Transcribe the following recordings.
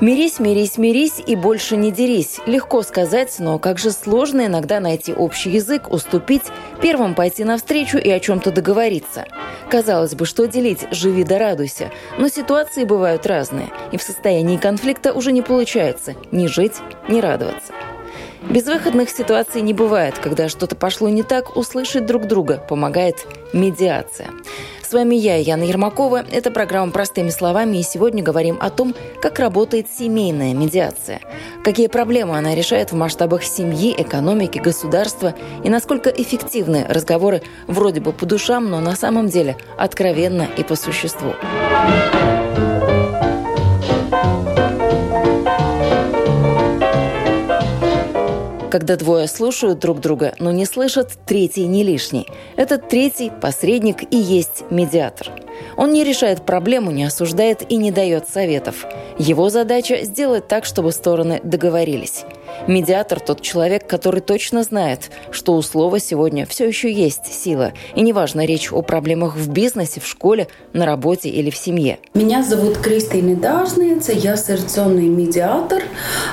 Мирись, мирись, мирись и больше не дерись. Легко сказать, но как же сложно иногда найти общий язык, уступить, первым пойти навстречу и о чем-то договориться. Казалось бы, что делить, живи да радуйся. Но ситуации бывают разные, и в состоянии конфликта уже не получается ни жить, ни радоваться. Безвыходных ситуаций не бывает. Когда что-то пошло не так, услышать друг друга помогает медиация. С вами я, Яна Ермакова. Это программа «Простыми словами», и сегодня говорим о том, как работает семейная медиация. Какие проблемы она решает в масштабах семьи, экономики, государства, и насколько эффективны разговоры вроде бы по душам, но на самом деле откровенно и по существу. Когда двое слушают друг друга, но не слышат, третий не лишний. Этот третий, посредник, и есть медиатор. Он не решает проблему, не осуждает и не дает советов. Его задача – сделать так, чтобы стороны договорились. Медиатор – тот человек, который точно знает, что у слова сегодня все еще есть сила. И неважно, речь о проблемах в бизнесе, в школе, на работе или в семье. Меня зовут Кристина Дажница, я ассоциационный медиатор.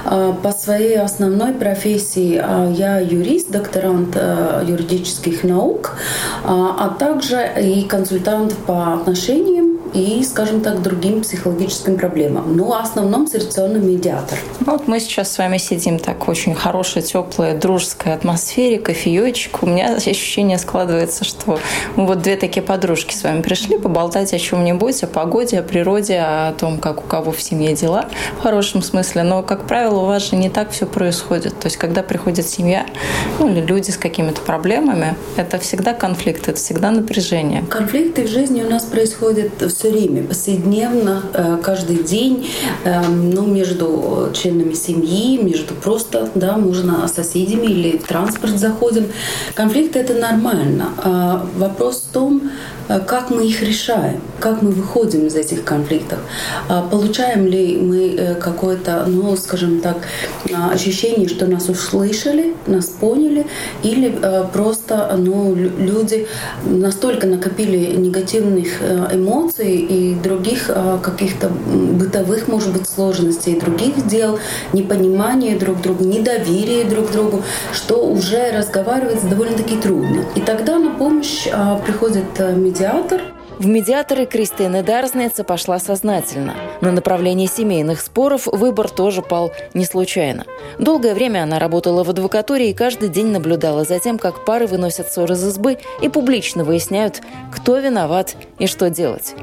А, по своей основной профессии а, я юрист, докторант а, юридических наук, а также и консультант по отношениям и, скажем так, другим психологическим проблемам. Но ну, в основном ситуационный медиатор. Вот мы сейчас с вами сидим так очень хорошей, теплой, дружеской атмосфере, кофеечек. У меня ощущение складывается, что мы вот две такие подружки с вами пришли поболтать о чем-нибудь, о погоде, о природе, о том, как у кого в семье дела в хорошем смысле. Но, как правило, у вас же не так все происходит. То есть, когда приходит семья, ну, или люди с какими-то проблемами, это всегда конфликт, это всегда напряжение. Конфликты в жизни у нас происходят все время, повседневно, э, каждый день, эм, ну, между членами семьи, между просто, да, можно соседями или в транспорт заходим. Конфликты это нормально. А вопрос в том, как мы их решаем, как мы выходим из этих конфликтов, а получаем ли мы э, какое-то, ну, скажем так, а, ощущение, что нас услышали, нас поняли, или э, просто, ну, люди настолько накопили негативных эмоций и других каких-то бытовых, может быть, сложностей, других дел, непонимания друг друга, недоверия друг другу, что уже разговаривать довольно-таки трудно. И тогда на помощь а, приходит медиация, медиатор. В медиаторы Кристина Дарзнеца пошла сознательно. На направлении семейных споров выбор тоже пал не случайно. Долгое время она работала в адвокатуре и каждый день наблюдала за тем, как пары выносят ссоры из избы и публично выясняют, кто виноват и что делать.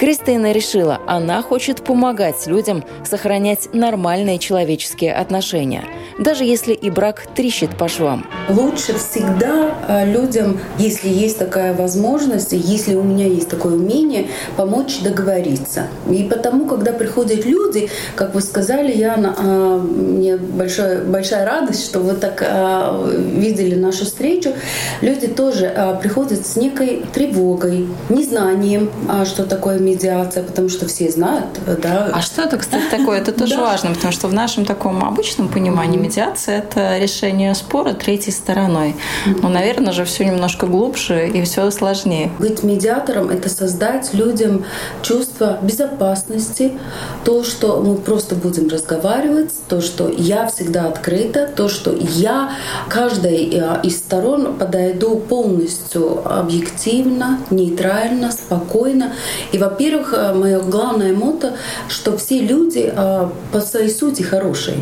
Кристина решила, она хочет помогать людям сохранять нормальные человеческие отношения, даже если и брак трещит по швам. Лучше всегда а, людям, если есть такая возможность, если у меня есть такое умение, помочь договориться. И потому, когда приходят люди, как вы сказали, Яна, а, мне большая, большая радость, что вы так а, видели нашу встречу. Люди тоже приходят с некой тревогой, незнанием, что такое медиация, потому что все знают, да. А что это, кстати, такое? Это тоже важно, потому что в нашем таком обычном понимании медиация – это решение спора третьей стороной. Но, наверное, же все немножко глубже и все сложнее. Быть медиатором – это создать людям чувство безопасности, то, что мы просто будем разговаривать, то, что я всегда открыта, то, что я каждой э, из сторон подойду полностью объективно, нейтрально, спокойно. И, во во-первых, э, мое главное мото, что все люди э, по своей сути хорошие.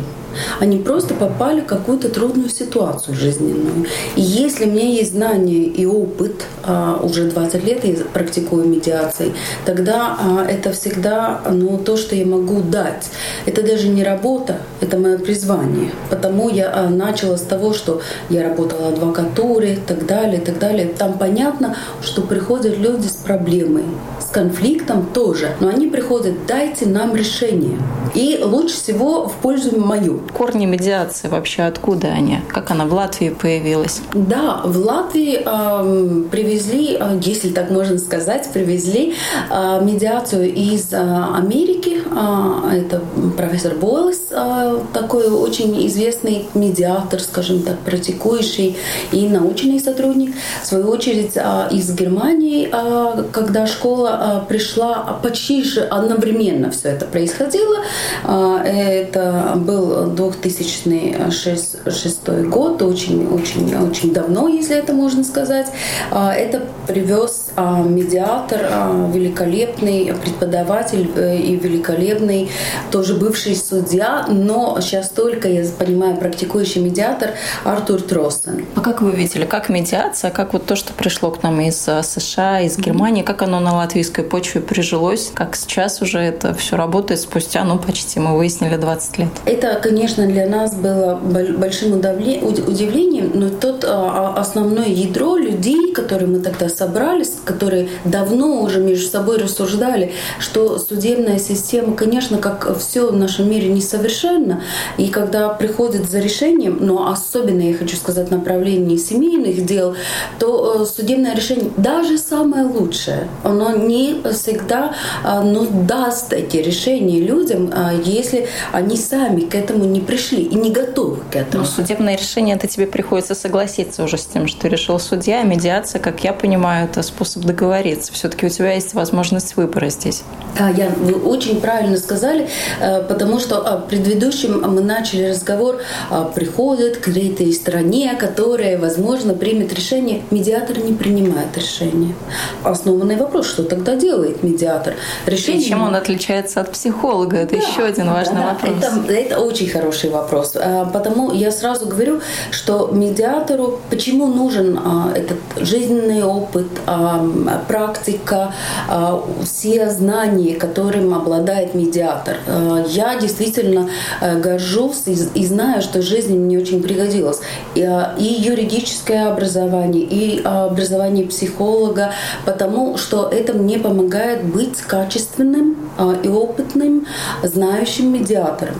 Они просто попали в какую-то трудную ситуацию жизненную. И если у меня есть знания и опыт, а, уже 20 лет я практикую медиации, тогда а, это всегда ну, то, что я могу дать. Это даже не работа, это мое призвание. Потому я а, начала с того, что я работала в адвокатуре так далее, так далее. Там понятно, что приходят люди с проблемой, с конфликтом тоже. Но они приходят, дайте нам решение. И лучше всего в пользу мою корни медиации вообще откуда они? Как она в Латвии появилась? Да, в Латвии э, привезли, если так можно сказать, привезли э, медиацию из э, Америки. Э, это профессор Бойлс, э, такой очень известный медиатор, скажем так, практикующий и научный сотрудник. В свою очередь э, из Германии, э, когда школа э, пришла, почти же одновременно все это происходило. Э, это был 2006 год, очень-очень-очень давно, если это можно сказать. А, это привез а, медиатор, а, великолепный преподаватель э, и великолепный тоже бывший судья, но сейчас только, я понимаю, практикующий медиатор Артур Тростен. А как вы видели, как медиация, как вот то, что пришло к нам из США, из Германии, как оно на латвийской почве прижилось, как сейчас уже это все работает спустя, ну, почти, мы выяснили, 20 лет? Это, конечно, для нас было большим удивлением, но тот а, а, основное ядро людей, которые мы тогда собрались, которые давно уже между собой рассуждали, что судебная система, конечно, как все в нашем мире несовершенна, и когда приходит за решением, но особенно, я хочу сказать, направление семейных дел, то э, судебное решение, даже самое лучшее, оно не всегда а, ну, даст эти решения людям, если они сами к этому не пришли и не готовы к этому. Но судебное решение, это тебе приходится согласиться уже с тем, что решил судья. Медиация, как я понимаю, это способ договориться. Все-таки у тебя есть возможность выбора здесь. Да, я, вы очень правильно сказали, э, потому что а, в предыдущем мы начали разговор, а, приходит к этой стране, которая, возможно, примет решение. Медиатор не принимает решение. Основанный вопрос, что тогда делает медиатор? Решение... И чем он отличается от психолога? Это да, еще один важный да, вопрос. Это, это очень хороший вопрос. А, потому я сразу говорю, что медиатору, почему нужен а, этот жизненный опыт, а, практика, все знания, которым обладает медиатор. Я действительно э, горжусь и, знаю, что жизнь мне очень пригодилась. И юридическое образование, и образование психолога, потому что это мне помогает быть качественным и опытным, знающим медиатором.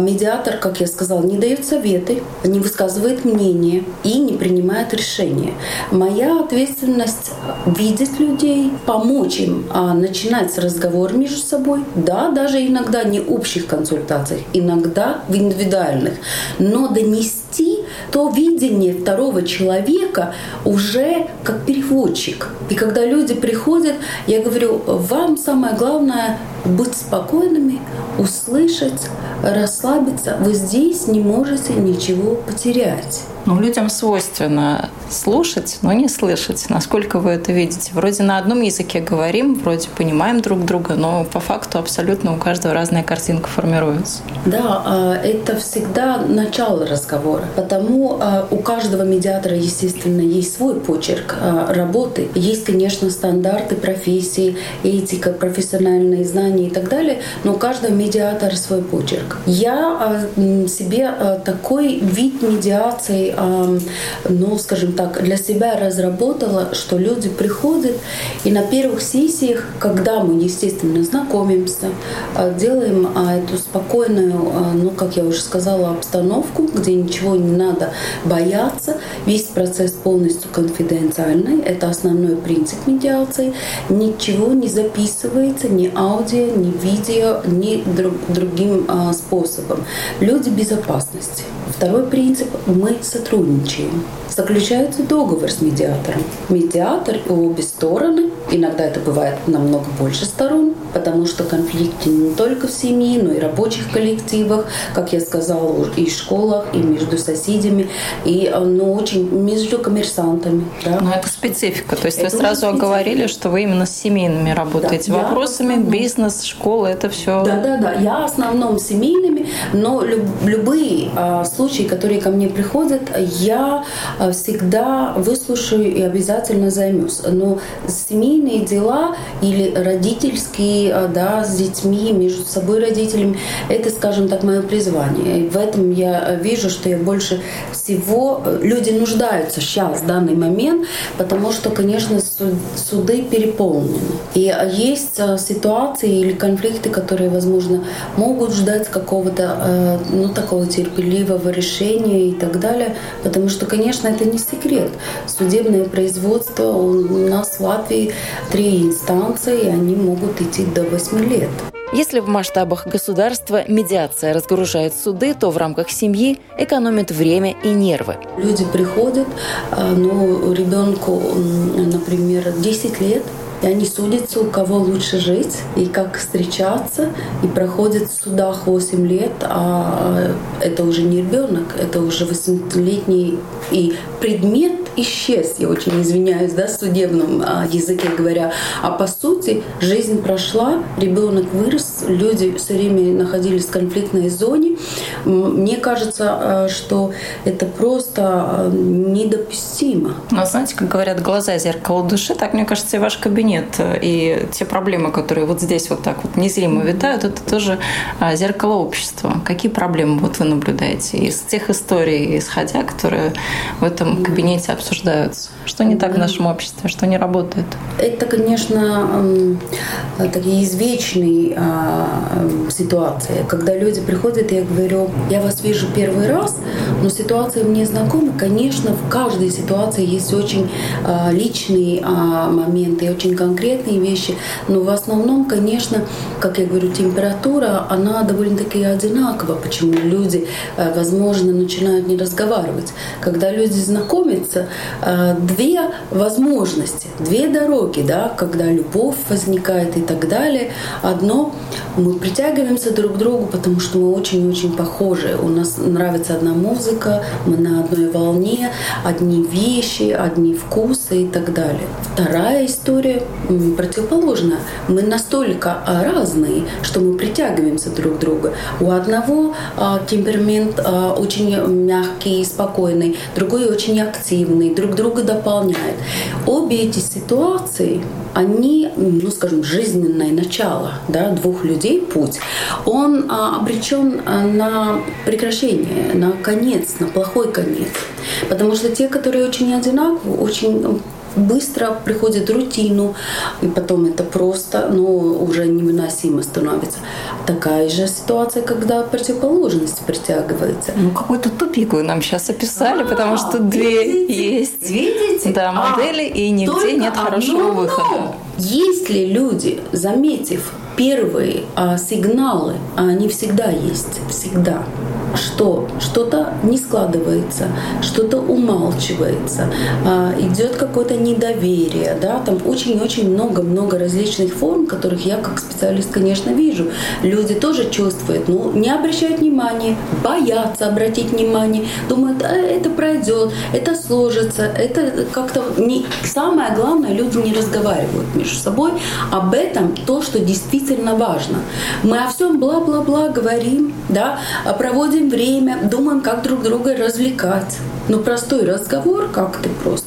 Медиатор, как я сказала, не дает советы, не высказывает мнение и не принимает решения. Моя ответственность видеть людей, помочь им а, начинать разговор между собой. Да, даже иногда не общих консультациях, иногда в индивидуальных, но донести то видение второго человека уже как переводчик. И когда люди приходят, я говорю, вам самое главное быть спокойными, услышать, расслабиться. Вы здесь не можете ничего потерять. Ну, людям свойственно слушать, но не слышать. Насколько вы это видите? Вроде на одном языке говорим, вроде понимаем друг друга, но по факту абсолютно у каждого разная картинка формируется. Да, а, это всегда начало разговора. Потому а, у каждого медиатора, естественно, есть свой почерк а, работы. Есть, конечно, стандарты профессии, этика, профессиональные знания и так далее, но у каждого медиатора свой почерк. Я себе такой вид медиации ну, скажем так, для себя разработала, что люди приходят и на первых сессиях, когда мы, естественно, знакомимся, а, делаем а, эту спокойную, а, ну, как я уже сказала, обстановку, где ничего не надо бояться, весь процесс полностью конфиденциальный, это основной принцип медиации, ничего не записывается, ни аудио, ни видео, ни друг, другим способом. Люди безопасности. Второй принцип – мы сотрудничаем. Заключается договор с медиатором. Медиатор и обе стороны, иногда это бывает намного больше сторон, потому что конфликты не только в семье, но и рабочих коллективах, как я сказала, и в школах, и между соседями, и ну, очень между коммерсантами. Да. Но это специфика. То есть это вы сразу оговорили, что вы именно с семейными работаете да, вопросами, бизнес, школа, это все. Да, да, да. Я в основном семейными, но любые а, случаи, которые ко мне приходят, я э, всегда выслушаю и обязательно займусь. Но семейные дела или родительские, э, да, с детьми, между собой родителями, это, скажем так, мое призвание. И в этом я вижу, что я больше всего... Э, люди нуждаются сейчас, в данный момент, потому что, конечно, суды переполнены. И есть ситуации или конфликты, которые, возможно, могут ждать какого-то, ну, такого терпеливого решения и так далее. Потому что, конечно, это не секрет. Судебное производство у нас в Латвии три инстанции, и они могут идти до 8 лет. Если в масштабах государства медиация разгружает суды, то в рамках семьи экономит время и нервы. Люди приходят, ну, ребенку, например, 10 лет, и они судятся, у кого лучше жить и как встречаться. И проходят в судах 8 лет, а это уже не ребенок, это уже 8-летний. И предмет исчез, я очень извиняюсь, да, в судебном а, языке говоря. А по сути жизнь прошла, ребенок вырос, люди все время находились в конфликтной зоне. Мне кажется, а, что это просто а, недопустимо. Но знаете, как говорят, глаза зеркало души, так мне кажется, и ваш кабинет, и те проблемы, которые вот здесь вот так вот незримо витают, это тоже зеркало общества. Какие проблемы вот вы наблюдаете из тех историй, исходя, которые в этом кабинете обсуждаются? Что не так в нашем обществе, что не работает? Это, конечно, такие извечные а, ситуации. Когда люди приходят, я говорю, я вас вижу первый раз, но ситуация мне знакома. Конечно, в каждой ситуации есть очень а, личные а, моменты, очень конкретные вещи, но в основном, конечно, как я говорю, температура, она довольно-таки одинакова. Почему люди, возможно, начинают не разговаривать. Когда люди знакомятся, две возможности, две дороги, да, когда любовь возникает и так далее. Одно, мы притягиваемся друг к другу, потому что мы очень-очень похожи. У нас нравится одна музыка, мы на одной волне, одни вещи, одни вкусы и так далее. Вторая история противоположная. Мы настолько разные, что мы притягиваемся друг к другу. У одного а, темперамент а, очень мягкий и спокойный, другой очень активный, друг друга дополняет. Обе эти ситуации, они, ну скажем, жизненное начало да, двух людей, путь, он а, обречен а, на прекращение, на конец, на плохой конец. Потому что те, которые очень одинаковы, очень быстро приходит рутину, и потом это просто, ну, уже невыносимо становится. Такая же ситуация, когда противоположность притягивается. Ну, какой-то тупик вы нам сейчас описали, а, потому что две видите, есть видите? Да, модели, а, и нигде нет хорошего одно, выхода. Если люди, заметив первые а, сигналы, а они всегда есть, всегда, что что-то не складывается, что-то умалчивается, а, идет какое-то недоверие, да, там очень-очень много-много различных форм, которых я как специалист, конечно, вижу. Люди тоже чувствуют, ну, не обращают внимания, боятся обратить внимание, думают, а, это пройдет, это сложится, это как-то не... Самое главное, люди не разговаривают между собой об этом, то, что действительно важно. Мы о всем бла-бла-бла говорим, да, проводим время, думаем, как друг друга развлекать. Но простой разговор, как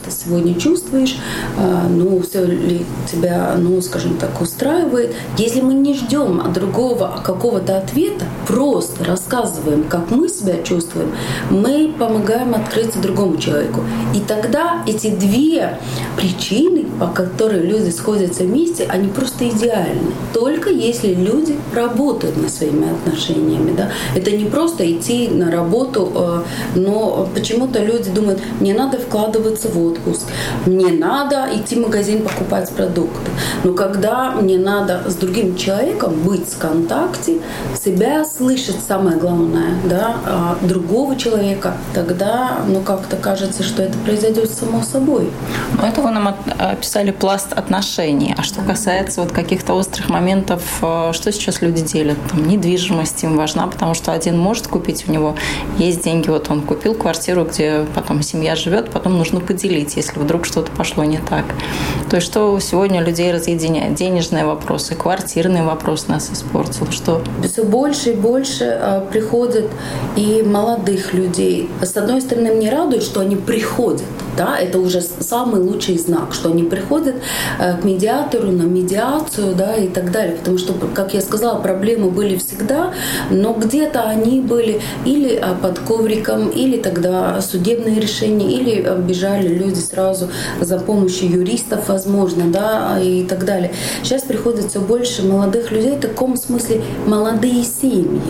ты сегодня чувствуешь, а, ну, все ли тебя, ну, скажем так, устраивает. Если мы не ждем от другого какого-то ответа, просто рассказываем, как мы себя чувствуем, мы помогаем открыться другому человеку. И тогда эти две причины, по которым люди сходятся вместе, они просто идеальны. Только если люди работают над своими отношениями. Да? Это не просто идти на работу, э, но почему-то люди думают, мне надо вкладываться в отпуск, мне надо идти в магазин покупать продукты. Но когда мне надо с другим человеком быть в контакте, себя слышать самое главное, да, а другого человека, тогда, ну, как-то кажется, что это произойдет само собой. Но это вы нам описали пласт отношений. А что касается вот каких-то острых моментов, э, что сейчас люди делят? Там, недвижимость им важна, потому что один может купить, у него есть деньги, вот он купил квартиру, где потом семья живет, потом нужно поделить, если вдруг что-то пошло не так. То есть что сегодня людей разъединяет? Денежные вопросы, квартирный вопрос нас испортил. Что? Все больше и больше а, приходят и молодых людей. С одной стороны, мне радует, что они приходят. Да, это уже самый лучший знак, что они приходят э, к медиатору на медиацию да, и так далее. Потому что, как я сказала, проблемы были всегда, но где-то они были или а, под ковриком, или тогда судебные решения, или бежали люди сразу за помощью юристов, возможно, да, и так далее. Сейчас приходит все больше молодых людей, в таком смысле молодые семьи,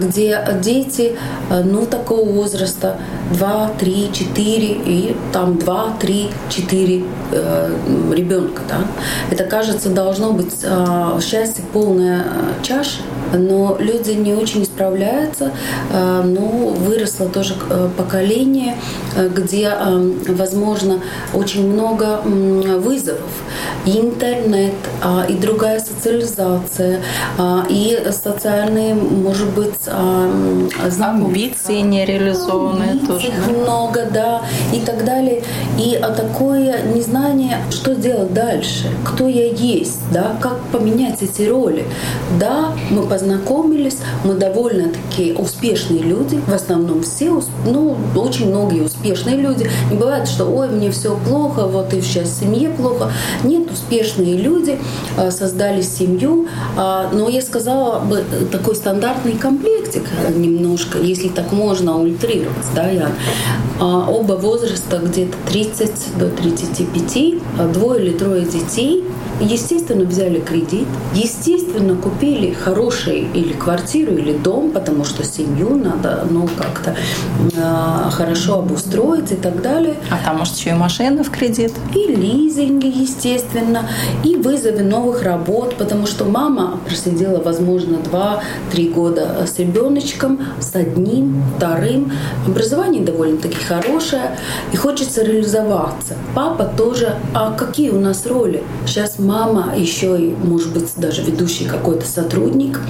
где дети, ну, такого возраста 2, 3, 4 и там 2, 3, 4 э, ребенка, да. Это, кажется, должно быть э, счастье полная чаша, но люди не очень справляются. Э, ну, выросло тоже э, поколение, э, где, возможно, очень много вызовов. интернет, а, и другая социализация, а, и социальные, может быть, амбиции нереализованные амбиций тоже. много, да, и так далее. И такое незнание, что делать дальше, кто я есть, да, как поменять эти роли. Да, мы познакомились, мы довольно-таки успешные люди, в основном все, ну, очень многие успешные люди. Не бывает, что, ой, мне все плохо, вот и сейчас семье плохо. Нет, успешные люди а, создали семью, а, но я сказала бы такой стандартный комплектик немножко, если так можно ультрировать, да, Ян. А, оба возраста где-то 30 до 35, двое или трое детей – Естественно, взяли кредит, естественно, купили хороший или квартиру, или дом, потому что семью надо, ну, как-то э, хорошо обустроить и так далее. А там, может, еще и машины в кредит? И лизинги, естественно, и вызовы новых работ, потому что мама просидела, возможно, 2-3 года с ребеночком, с одним, вторым. Образование довольно-таки хорошее, и хочется реализоваться. Папа тоже, а какие у нас роли? Сейчас мама, еще и, может быть, даже ведущий какой-то сотрудник,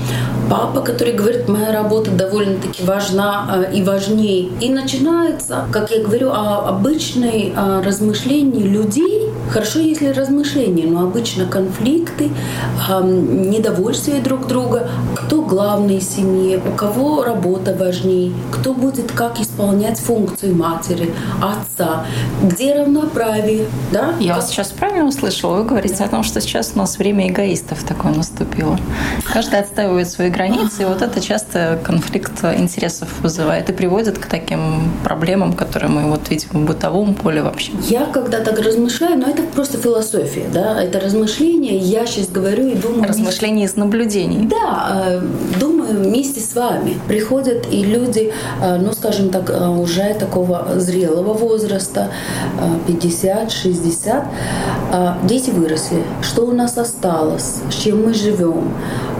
папа, который говорит, моя работа довольно-таки важна э, и важнее. И начинается, как я говорю, обычное размышление людей. Хорошо, если размышления, но обычно конфликты, недовольствие друг друга, кто главный в семье, у кого работа важнее, кто будет как исполнять функцию матери, отца, где равноправие. Да? Я вас сейчас правильно услышала? Вы говорите о том, что сейчас у нас время эгоистов такое наступило. Каждый отстаивает свои границы, и вот это часто конфликт интересов вызывает и приводит к таким проблемам, которые мы вот видим в бытовом поле вообще. Я когда так размышляю, но это просто философия, да, это размышление, я сейчас говорю и думаю... Размышление из наблюдений. Да, э, думаю вместе с вами. Приходят и люди, э, ну, скажем так, э, уже такого зрелого возраста, 50-60, дети выросли, что у нас осталось, с чем мы живем.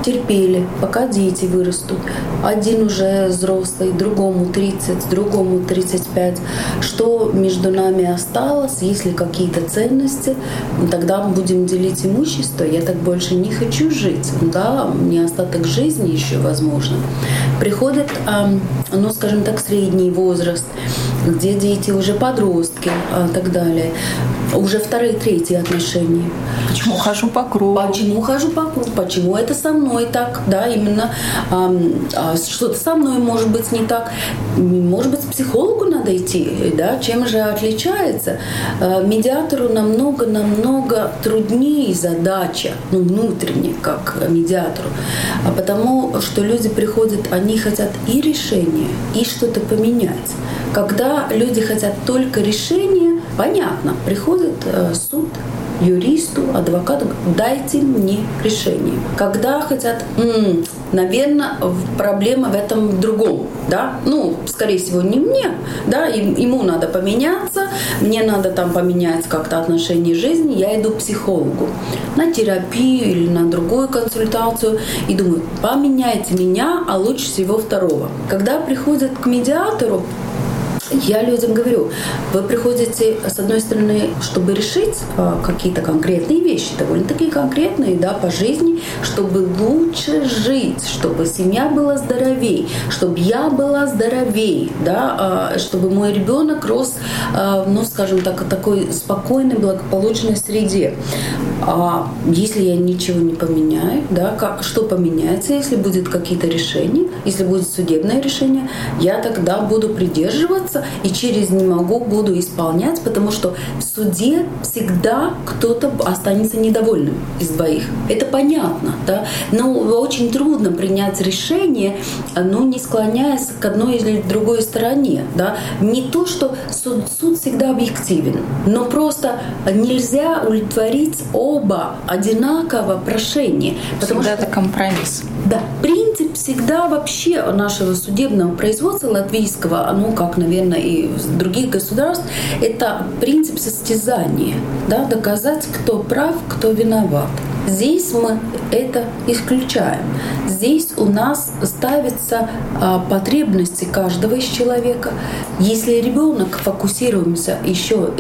Терпели, пока дети вырастут. Один уже взрослый, другому 30, другому 35. Что между нами осталось, если какие-то ценности, тогда будем делить имущество. Я так больше не хочу жить. Да, мне остаток жизни еще возможно. Приходит, ну, скажем так, средний возраст, где дети уже подростки и а, так далее уже вторые, третьи отношения. Почему хожу по кругу? Почему хожу по кругу? Почему это со мной так? Да, именно а, а, что-то со мной может быть не так. Может быть, к психологу надо идти, да? Чем же отличается? А, медиатору намного-намного труднее задача, ну, внутренне, как медиатору. А потому что люди приходят, они хотят и решения, и что-то поменять. Когда люди хотят только решения, понятно, приходит э, суд, юристу, адвокату, дайте мне решение. Когда хотят, м-м, наверное, проблема в этом другом, да, ну, скорее всего, не мне, да, ему надо поменяться, мне надо там поменять как-то отношение жизни, я иду к психологу на терапию или на другую консультацию и думаю, поменяйте меня, а лучше всего второго. Когда приходят к медиатору, Я людям говорю, вы приходите, с одной стороны, чтобы решить а, какие-то конкретные вещи, довольно-таки конкретные, да, по жизни, чтобы лучше жить, чтобы семья была здоровей, чтобы я была здоровей, да, а, чтобы мой ребенок рос, а, ну, скажем так, в такой спокойной, благополучной среде. А если я ничего не поменяю, да, как, что поменяется, если будет какие-то решения, если будет судебное решение, я тогда буду придерживаться и через не могу буду исполнять, потому что в суде всегда кто-то останется недовольным из двоих. Это понятно, да, но очень трудно принять решение, ну, не склоняясь к одной или другой стороне, да. Не то, что суд, суд всегда объективен, но просто нельзя удовлетворить оба одинаково прошения. Потому всегда что это компромисс. Да, всегда вообще нашего судебного производства латвийского, ну, как, наверное, и других государств, это принцип состязания, да, доказать, кто прав, кто виноват. Здесь мы это исключаем. Здесь у нас ставятся а, потребности каждого из человека. Если ребенок фокусируемся еще,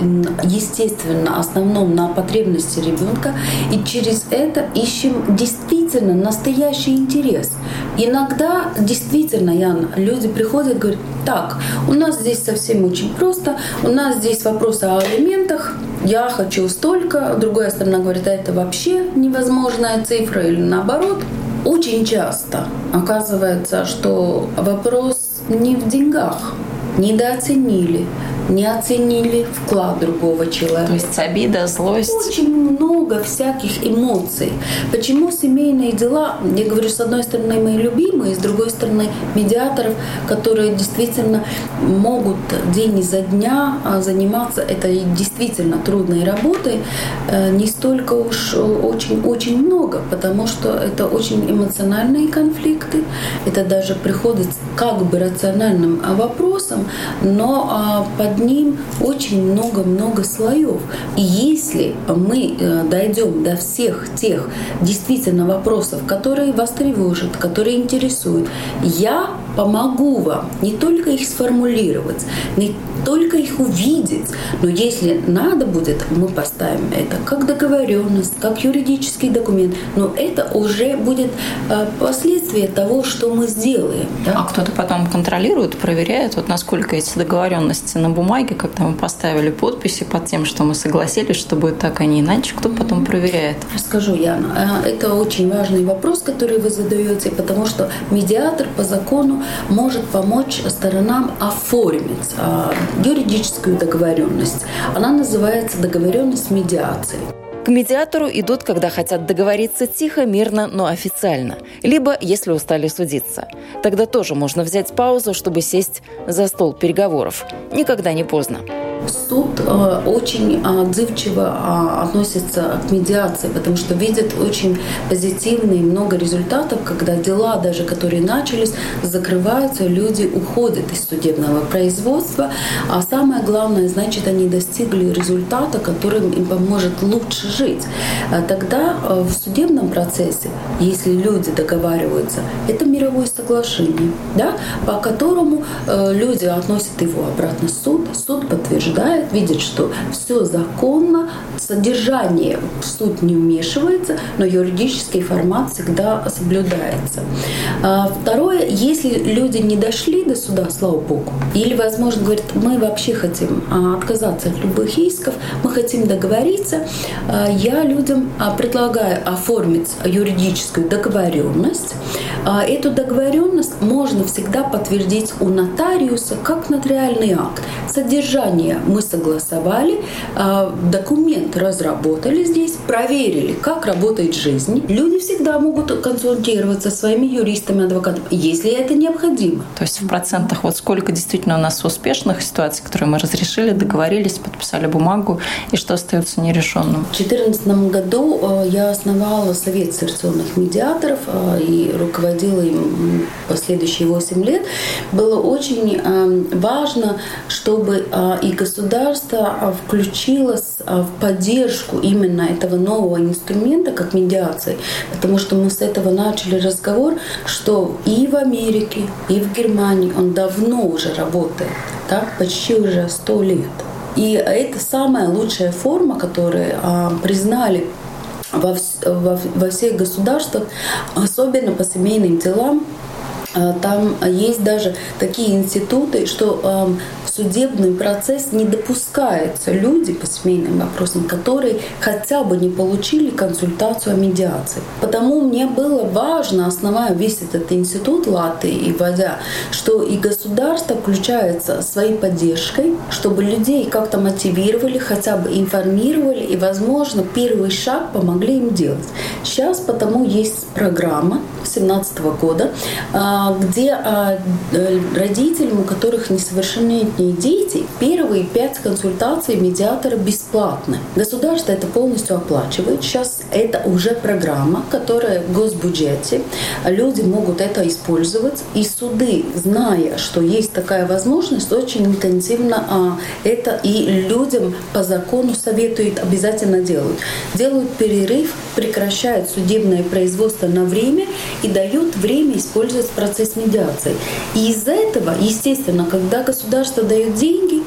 естественно, основном на потребности ребенка, и через это ищем действительно настоящий интерес. Иногда действительно, Ян, люди приходят и говорят, так, у нас здесь совсем очень просто, у нас здесь вопрос о алиментах, я хочу столько, другая сторона говорит, а это вообще невозможная цифра или наоборот. Очень часто оказывается, что вопрос не в деньгах, недооценили, не оценили вклад другого человека. То есть обида, злость. Очень много всяких эмоций. Почему семейные дела, я говорю, с одной стороны, мои любимые, с другой стороны, медиаторов, которые действительно могут день изо дня а, заниматься этой действительно трудной работой, э, не столько уж очень-очень много, потому что это очень эмоциональные конфликты, это даже приходит как бы рациональным вопросом, но а, под ним очень много-много слоев. И если мы э, дойдем до всех тех действительно вопросов, которые вас тревожат, которые интересуют, я помогу вам не только их сформулировать, не только их увидеть, но если надо будет, мы поставим это как договоренность, как юридический документ, но это уже будет э, последствие того, что мы сделаем. Да? А кто-то потом контролирует, проверяет, вот насколько эти договоренности на бумаге, когда мы поставили подписи под тем, что мы согласились, что будет так, а не иначе, кто потом проверяет? Расскажу, Яна. Э, это очень важный вопрос, который вы задаете, потому что медиатор по закону может помочь сторонам оформить а, юридическую договоренность. Она называется договоренность медиации. К медиатору идут, когда хотят договориться тихо, мирно, но официально. Либо, если устали судиться. Тогда тоже можно взять паузу, чтобы сесть за стол переговоров. Никогда не поздно суд э, очень отзывчиво а, относится к медиации, потому что видит очень позитивные много результатов, когда дела, даже которые начались, закрываются, люди уходят из судебного производства, а самое главное, значит, они достигли результата, который им поможет лучше жить. А тогда э, в судебном процессе, если люди договариваются, это мировое соглашение, да, по которому э, люди относят его обратно в суд, суд подтверждает видит, что все законно, содержание в суд не вмешивается, но юридический формат всегда соблюдается. А второе, если люди не дошли до суда, слава богу, или, возможно, говорят, мы вообще хотим а, отказаться от любых исков, мы хотим договориться, а, я людям предлагаю оформить юридическую договоренность. Эту договоренность можно всегда подтвердить у нотариуса как нотариальный акт. Содержание мы согласовали, а, документ разработали здесь, проверили, как работает жизнь. Люди всегда могут консультироваться со своими юристами, адвокатами, если это необходимо. То есть в процентах вот сколько действительно у нас успешных ситуаций, которые мы разрешили, договорились, подписали бумагу, и что остается нерешенным? 2014 году э, я основала Совет ситуационных медиаторов э, и руководила им последующие 8 лет. Было очень важно, чтобы и государство включилось в поддержку именно этого нового инструмента, как медиации, потому что мы с этого начали разговор, что и в Америке, и в Германии он давно уже работает, так, почти уже 100 лет. И это самая лучшая форма, которую а, признали во, во, во всех государствах, особенно по семейным делам, там есть даже такие институты, что судебный процесс не допускаются люди по семейным вопросам, которые хотя бы не получили консультацию о медиации. Потому мне было важно, основая весь этот институт Латы и вводя, что и государство включается своей поддержкой, чтобы людей как-то мотивировали, хотя бы информировали и, возможно, первый шаг помогли им делать. Сейчас потому есть программа 2017 года, а, где а, э, родителям, у которых несовершеннолетние дети, первые пять консультаций медиатора бесплатны. Государство это полностью оплачивает. Сейчас это уже программа, которая в госбюджете. Люди могут это использовать. И суды, зная, что есть такая возможность, очень интенсивно а, это и людям по закону советуют, обязательно делают. Делают перерыв, прекращают судебное производство на время и дают время использовать медиации. И из-за этого, естественно, когда государство дает деньги,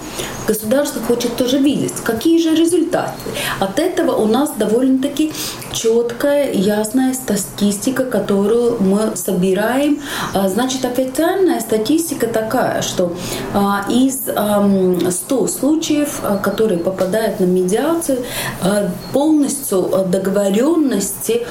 государство хочет тоже видеть, какие же результаты. От этого у нас довольно-таки четкая, ясная статистика, которую мы собираем. А, значит, официальная статистика такая, что а, из 100 случаев, а, которые попадают на медиацию, полностью договоренности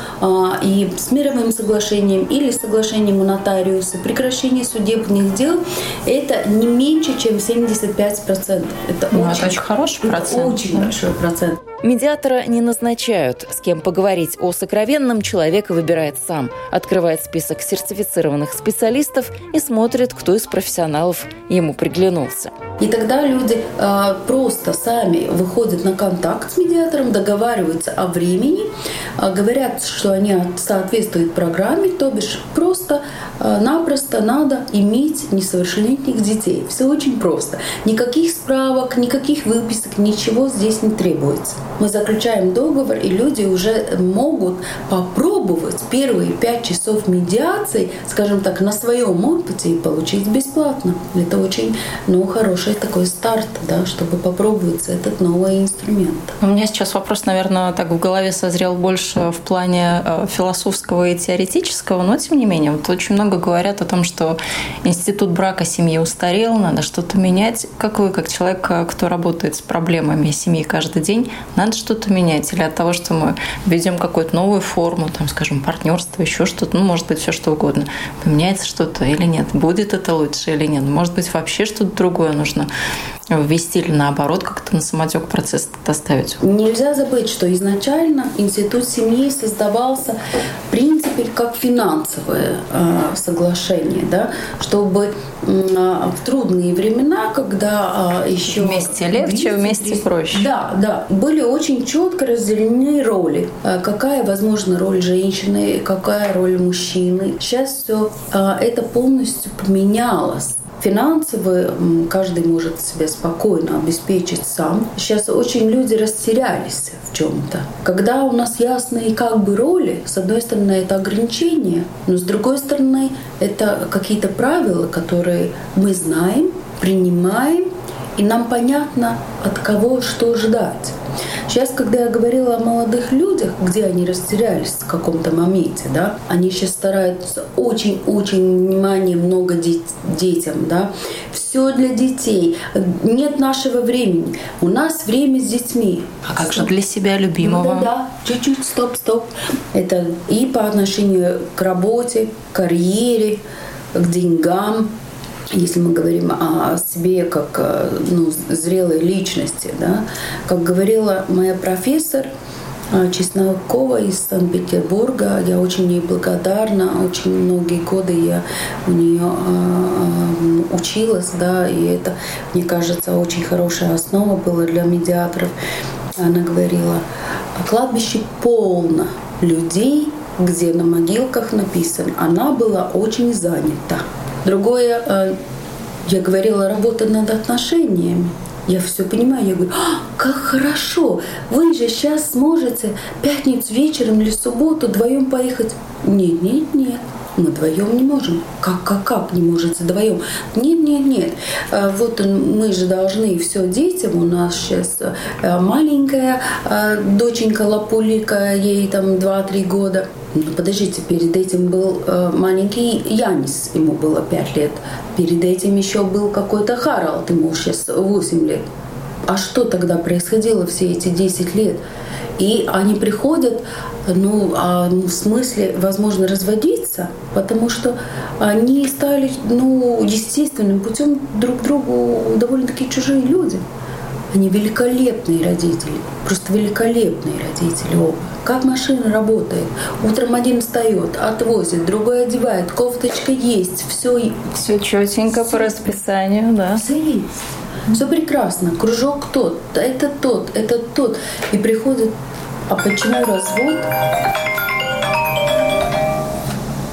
и с мировым соглашением или соглашением у нотариуса, прекращение судебных дел, это не меньше, чем 75%. Это, ну, очень, это очень хороший процент. Очень да. большой процент. Медиатора не назначают. С кем поговорить о сокровенном человек выбирает сам. Открывает список сертифицированных специалистов и смотрит, кто из профессионалов ему приглянулся. И тогда люди э, просто сами выходят на контакт с медиатором, договариваются о времени, э, говорят, что они соответствуют программе, то бишь просто-напросто э, надо иметь несовершеннолетних детей. Все очень просто. Никаких справок, никаких выписок, ничего здесь не требуется мы заключаем договор, и люди уже могут попробовать первые пять часов медиации, скажем так, на своем опыте и получить бесплатно. Это очень ну, хороший такой старт, да, чтобы попробовать этот новый инструмент. У меня сейчас вопрос, наверное, так в голове созрел больше в плане э, философского и теоретического, но тем не менее, вот очень много говорят о том, что институт брака семьи устарел, надо что-то менять. Как вы, как человек, э, кто работает с проблемами семьи каждый день, надо что-то менять, или от того, что мы ведем какую-то новую форму, там, скажем, партнерство, еще что-то, ну, может быть, все что угодно. Поменяется что-то или нет? Будет это лучше или нет? Может быть, вообще что-то другое нужно ввести или наоборот как-то на самотек процесс доставить? Нельзя забыть, что изначально институт семьи создавался в принципе как финансовое э, соглашение, да, чтобы э, в трудные времена, когда э, еще вместе легче, вместе проще. Да, да, были очень четко разделены роли. Какая, возможно, роль женщины, какая роль мужчины. Сейчас все это полностью поменялось финансово каждый может себя спокойно обеспечить сам. Сейчас очень люди растерялись в чем-то. Когда у нас ясные как бы роли, с одной стороны это ограничения, но с другой стороны это какие-то правила, которые мы знаем, принимаем, и нам понятно, от кого что ждать. Сейчас, когда я говорила о молодых людях, где они растерялись в каком-то моменте, да, они сейчас стараются очень-очень внимание много детям, да, все для детей, нет нашего времени, у нас время с детьми. А как же для себя любимого? Ну, да, да, чуть-чуть, стоп, стоп. Это и по отношению к работе, карьере, к деньгам, если мы говорим о себе как э, ну, зрелой личности, да, как говорила моя профессор э, Чеснокова из Санкт-Петербурга. Я очень ей благодарна. Очень многие годы я у нее э, училась, да, и это, мне кажется, очень хорошая основа была для медиаторов. Она говорила, кладбище полно людей, где на могилках написано, она была очень занята. Другое, э, я говорила, работа над отношениями. Я все понимаю, я говорю, а, как хорошо, вы же сейчас сможете пятницу вечером или субботу вдвоем поехать. Нет, нет, нет, мы вдвоем не можем. Как, как, как не можете вдвоем? Нет, нет, нет. А, вот мы же должны все детям. У нас сейчас э, маленькая доченька Лапулика, ей там 2-3 года. Ну, подождите, перед этим был э, маленький Янис, ему было 5 лет. Перед этим еще был какой-то Харалд, ему сейчас 8 лет. А что тогда происходило все эти 10 лет? И они приходят, ну, а, в смысле, возможно, разводиться, потому что они стали, ну, естественным путем друг другу довольно-таки чужие люди. Они великолепные родители, просто великолепные родители оба. Как машина работает. Утром один встает, отвозит, другой одевает, кофточка есть, все. Все четенько по расписанию, да. Все есть. Все прекрасно. Кружок тот, это тот, это тот. И приходит, а почему развод?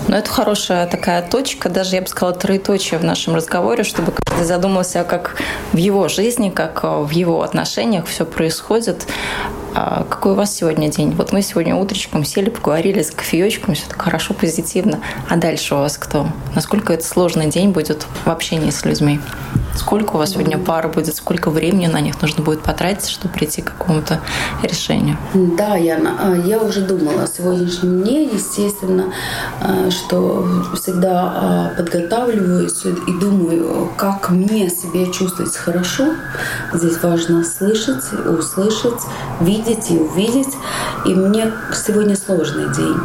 Но это хорошая такая точка, даже я бы сказала троеточие в нашем разговоре, чтобы каждый задумался, как в его жизни, как в его отношениях все происходит. А какой у вас сегодня день? Вот мы сегодня утречком сели, поговорили с кофеечком, все так хорошо, позитивно. А дальше у вас кто? Насколько это сложный день будет в общении с людьми? Сколько у вас сегодня пар будет, сколько времени на них нужно будет потратить, чтобы прийти к какому-то решению? Да, Яна, а, я уже думала о сегодняшнем дне, естественно, а, что всегда а, подготавливаюсь и думаю, как мне себя чувствовать хорошо. Здесь важно слышать, услышать, видеть и увидеть. И мне сегодня сложный день.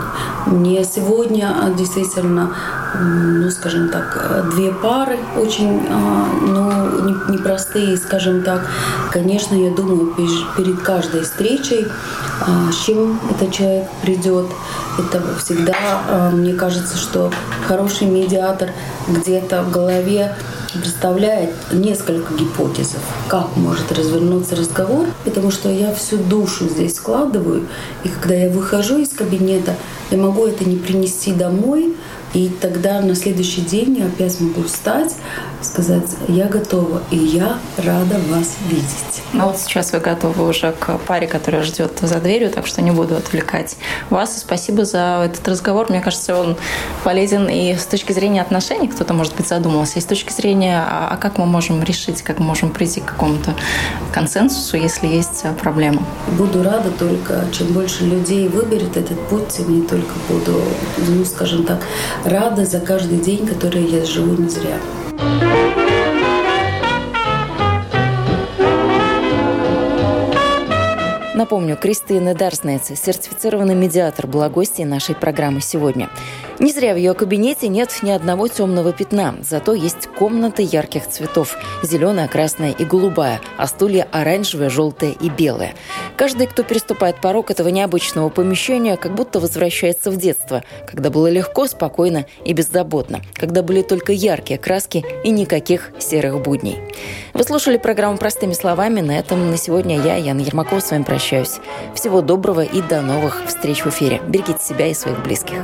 Мне сегодня действительно ну, скажем так, две пары очень, ну, непростые, скажем так. Конечно, я думаю, перед каждой встречей, с чем этот человек придет. Это всегда, мне кажется, что хороший медиатор где-то в голове представляет несколько гипотез, как может развернуться разговор, потому что я всю душу здесь складываю, и когда я выхожу из кабинета, я могу это не принести домой, и тогда на следующий день я опять могу встать, сказать, я готова, и я рада вас видеть. Ну вот сейчас вы готовы уже к паре, которая ждет за дверью, так что не буду отвлекать вас. спасибо за этот разговор. Мне кажется, он полезен и с точки зрения отношений, кто-то, может быть, задумался, и с точки зрения, а, а как мы можем решить, как мы можем прийти к какому-то консенсусу, если есть проблема. Буду рада только, чем больше людей выберет этот путь, тем я только буду, ну, скажем так, рада за каждый день, который я живу не зря. Напомню, Кристина Дарснец, сертифицированный медиатор, была гостьей нашей программы сегодня. Не зря в ее кабинете нет ни одного темного пятна, зато есть комнаты ярких цветов – зеленая, красная и голубая, а стулья оранжевые, желтые и белые. Каждый, кто переступает порог этого необычного помещения, как будто возвращается в детство, когда было легко, спокойно и беззаботно, когда были только яркие краски и никаких серых будней. Вы слушали программу «Простыми словами». На этом на сегодня я, Яна Ермакова, с вами прощаюсь. Всего доброго и до новых встреч в эфире. Берегите себя и своих близких.